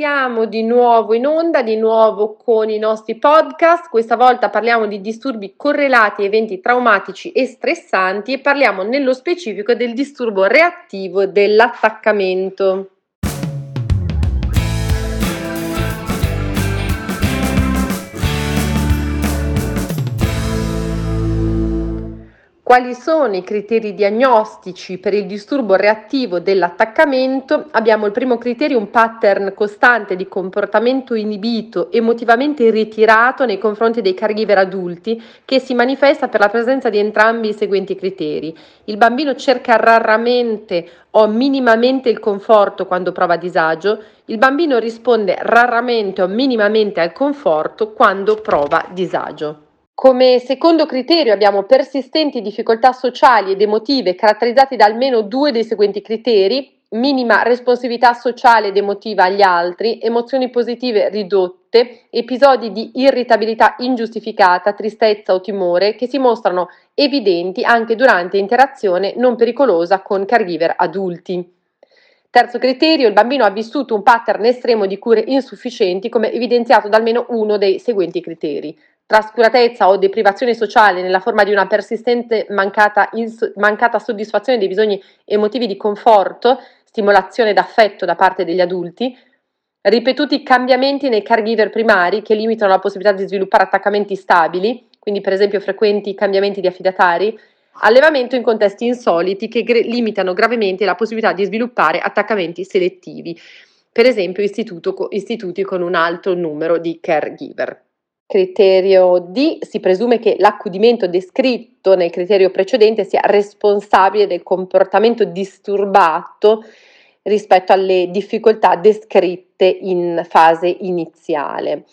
Siamo di nuovo in onda, di nuovo con i nostri podcast. Questa volta parliamo di disturbi correlati a eventi traumatici e stressanti e parliamo nello specifico del disturbo reattivo dell'attaccamento. Quali sono i criteri diagnostici per il disturbo reattivo dell'attaccamento? Abbiamo il primo criterio un pattern costante di comportamento inibito, emotivamente ritirato nei confronti dei caregiver adulti che si manifesta per la presenza di entrambi i seguenti criteri. Il bambino cerca raramente o minimamente il conforto quando prova disagio, il bambino risponde raramente o minimamente al conforto quando prova disagio. Come secondo criterio abbiamo persistenti difficoltà sociali ed emotive caratterizzati da almeno due dei seguenti criteri, minima responsività sociale ed emotiva agli altri, emozioni positive ridotte, episodi di irritabilità ingiustificata, tristezza o timore che si mostrano evidenti anche durante interazione non pericolosa con caregiver adulti. Terzo criterio, il bambino ha vissuto un pattern estremo di cure insufficienti come evidenziato da almeno uno dei seguenti criteri. Trascuratezza o deprivazione sociale nella forma di una persistente mancata, ins- mancata soddisfazione dei bisogni emotivi di conforto, stimolazione d'affetto da parte degli adulti, ripetuti cambiamenti nei caregiver primari che limitano la possibilità di sviluppare attaccamenti stabili, quindi per esempio frequenti cambiamenti di affidatari, allevamento in contesti insoliti che gre- limitano gravemente la possibilità di sviluppare attaccamenti selettivi, per esempio istituti con un alto numero di caregiver. Criterio D, si presume che l'accudimento descritto nel criterio precedente sia responsabile del comportamento disturbato rispetto alle difficoltà descritte in fase iniziale.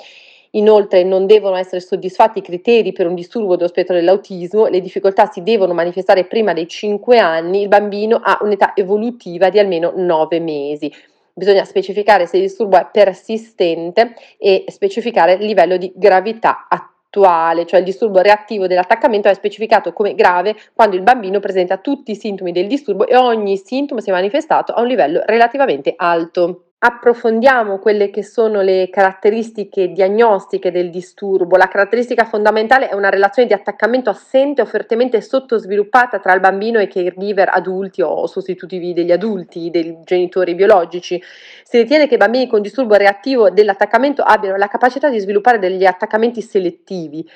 Inoltre non devono essere soddisfatti i criteri per un disturbo dello spettro dell'autismo, le difficoltà si devono manifestare prima dei 5 anni, il bambino ha un'età evolutiva di almeno 9 mesi. Bisogna specificare se il disturbo è persistente e specificare il livello di gravità attuale, cioè il disturbo reattivo dell'attaccamento è specificato come grave quando il bambino presenta tutti i sintomi del disturbo e ogni sintomo si è manifestato a un livello relativamente alto approfondiamo quelle che sono le caratteristiche diagnostiche del disturbo. La caratteristica fondamentale è una relazione di attaccamento assente o fortemente sottosviluppata tra il bambino e i caregiver adulti o sostitutivi degli adulti, dei genitori biologici. Si ritiene che i bambini con disturbo reattivo dell'attaccamento abbiano la capacità di sviluppare degli attaccamenti selettivi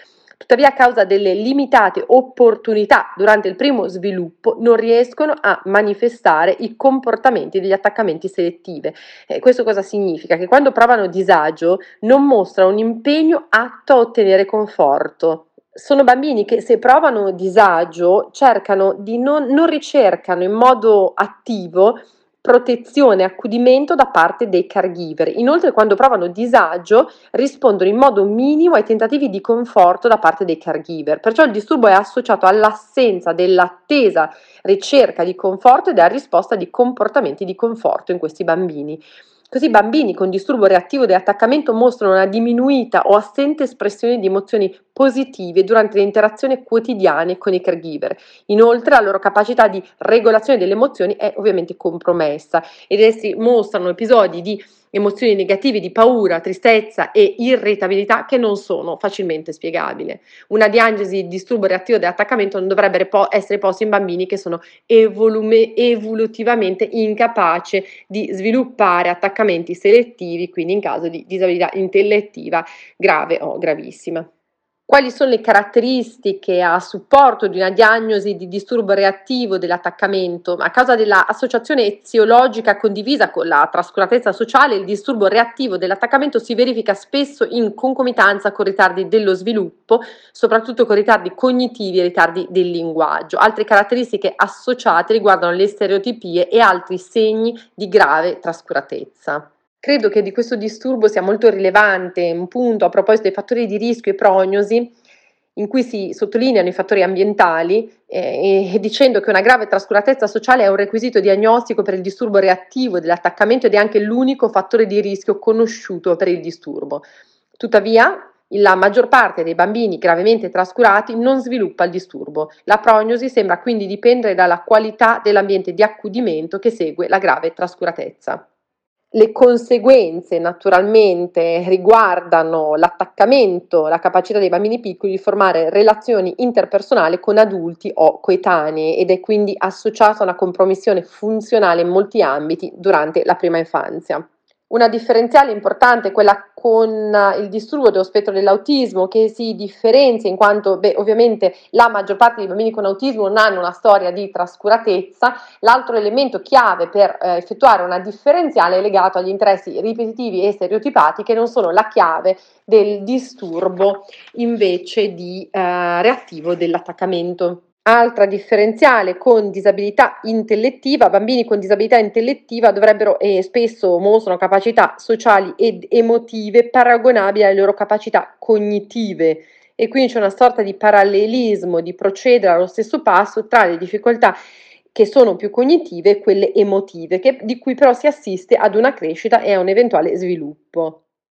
Tuttavia, a causa delle limitate opportunità durante il primo sviluppo, non riescono a manifestare i comportamenti degli attaccamenti selettivi. Eh, questo cosa significa? Che quando provano disagio non mostrano un impegno atto a ottenere conforto sono bambini che se provano disagio cercano di non, non ricercano in modo attivo protezione e accudimento da parte dei caregiver. Inoltre, quando provano disagio, rispondono in modo minimo ai tentativi di conforto da parte dei caregiver. Perciò il disturbo è associato all'assenza dell'attesa ricerca di conforto e alla risposta di comportamenti di conforto in questi bambini. Così i bambini con disturbo reattivo dell'attaccamento mostrano una diminuita o assente espressione di emozioni positive durante le interazioni quotidiane con i caregiver. Inoltre la loro capacità di regolazione delle emozioni è ovviamente compromessa ed essi mostrano episodi di emozioni negative di paura, tristezza e irritabilità che non sono facilmente spiegabili. Una diagnosi di disturbo reattivo dell'attaccamento non dovrebbe po- essere posta in bambini che sono evolume- evolutivamente incapaci di sviluppare attaccamenti selettivi, quindi in caso di disabilità intellettiva grave o gravissima quali sono le caratteristiche a supporto di una diagnosi di disturbo reattivo dell'attaccamento. A causa dell'associazione eziologica condivisa con la trascuratezza sociale, il disturbo reattivo dell'attaccamento si verifica spesso in concomitanza con ritardi dello sviluppo, soprattutto con ritardi cognitivi e ritardi del linguaggio. Altre caratteristiche associate riguardano le stereotipie e altri segni di grave trascuratezza. Credo che di questo disturbo sia molto rilevante un punto a proposito dei fattori di rischio e prognosi, in cui si sottolineano i fattori ambientali, eh, dicendo che una grave trascuratezza sociale è un requisito diagnostico per il disturbo reattivo dell'attaccamento ed è anche l'unico fattore di rischio conosciuto per il disturbo. Tuttavia, la maggior parte dei bambini gravemente trascurati non sviluppa il disturbo. La prognosi sembra quindi dipendere dalla qualità dell'ambiente di accudimento che segue la grave trascuratezza. Le conseguenze naturalmente riguardano l'attaccamento, la capacità dei bambini piccoli di formare relazioni interpersonali con adulti o coetanei ed è quindi associato a una compromissione funzionale in molti ambiti durante la prima infanzia. Una differenziale importante è quella con il disturbo dello spettro dell'autismo che si differenzia in quanto, beh, ovviamente la maggior parte dei bambini con autismo non hanno una storia di trascuratezza. L'altro elemento chiave per eh, effettuare una differenziale è legato agli interessi ripetitivi e stereotipati che non sono la chiave del disturbo invece di eh, reattivo dell'attaccamento. Altra differenziale con disabilità intellettiva, bambini con disabilità intellettiva dovrebbero e eh, spesso mostrano capacità sociali ed emotive paragonabili alle loro capacità cognitive e quindi c'è una sorta di parallelismo, di procedere allo stesso passo tra le difficoltà che sono più cognitive e quelle emotive, che, di cui però si assiste ad una crescita e a un eventuale sviluppo.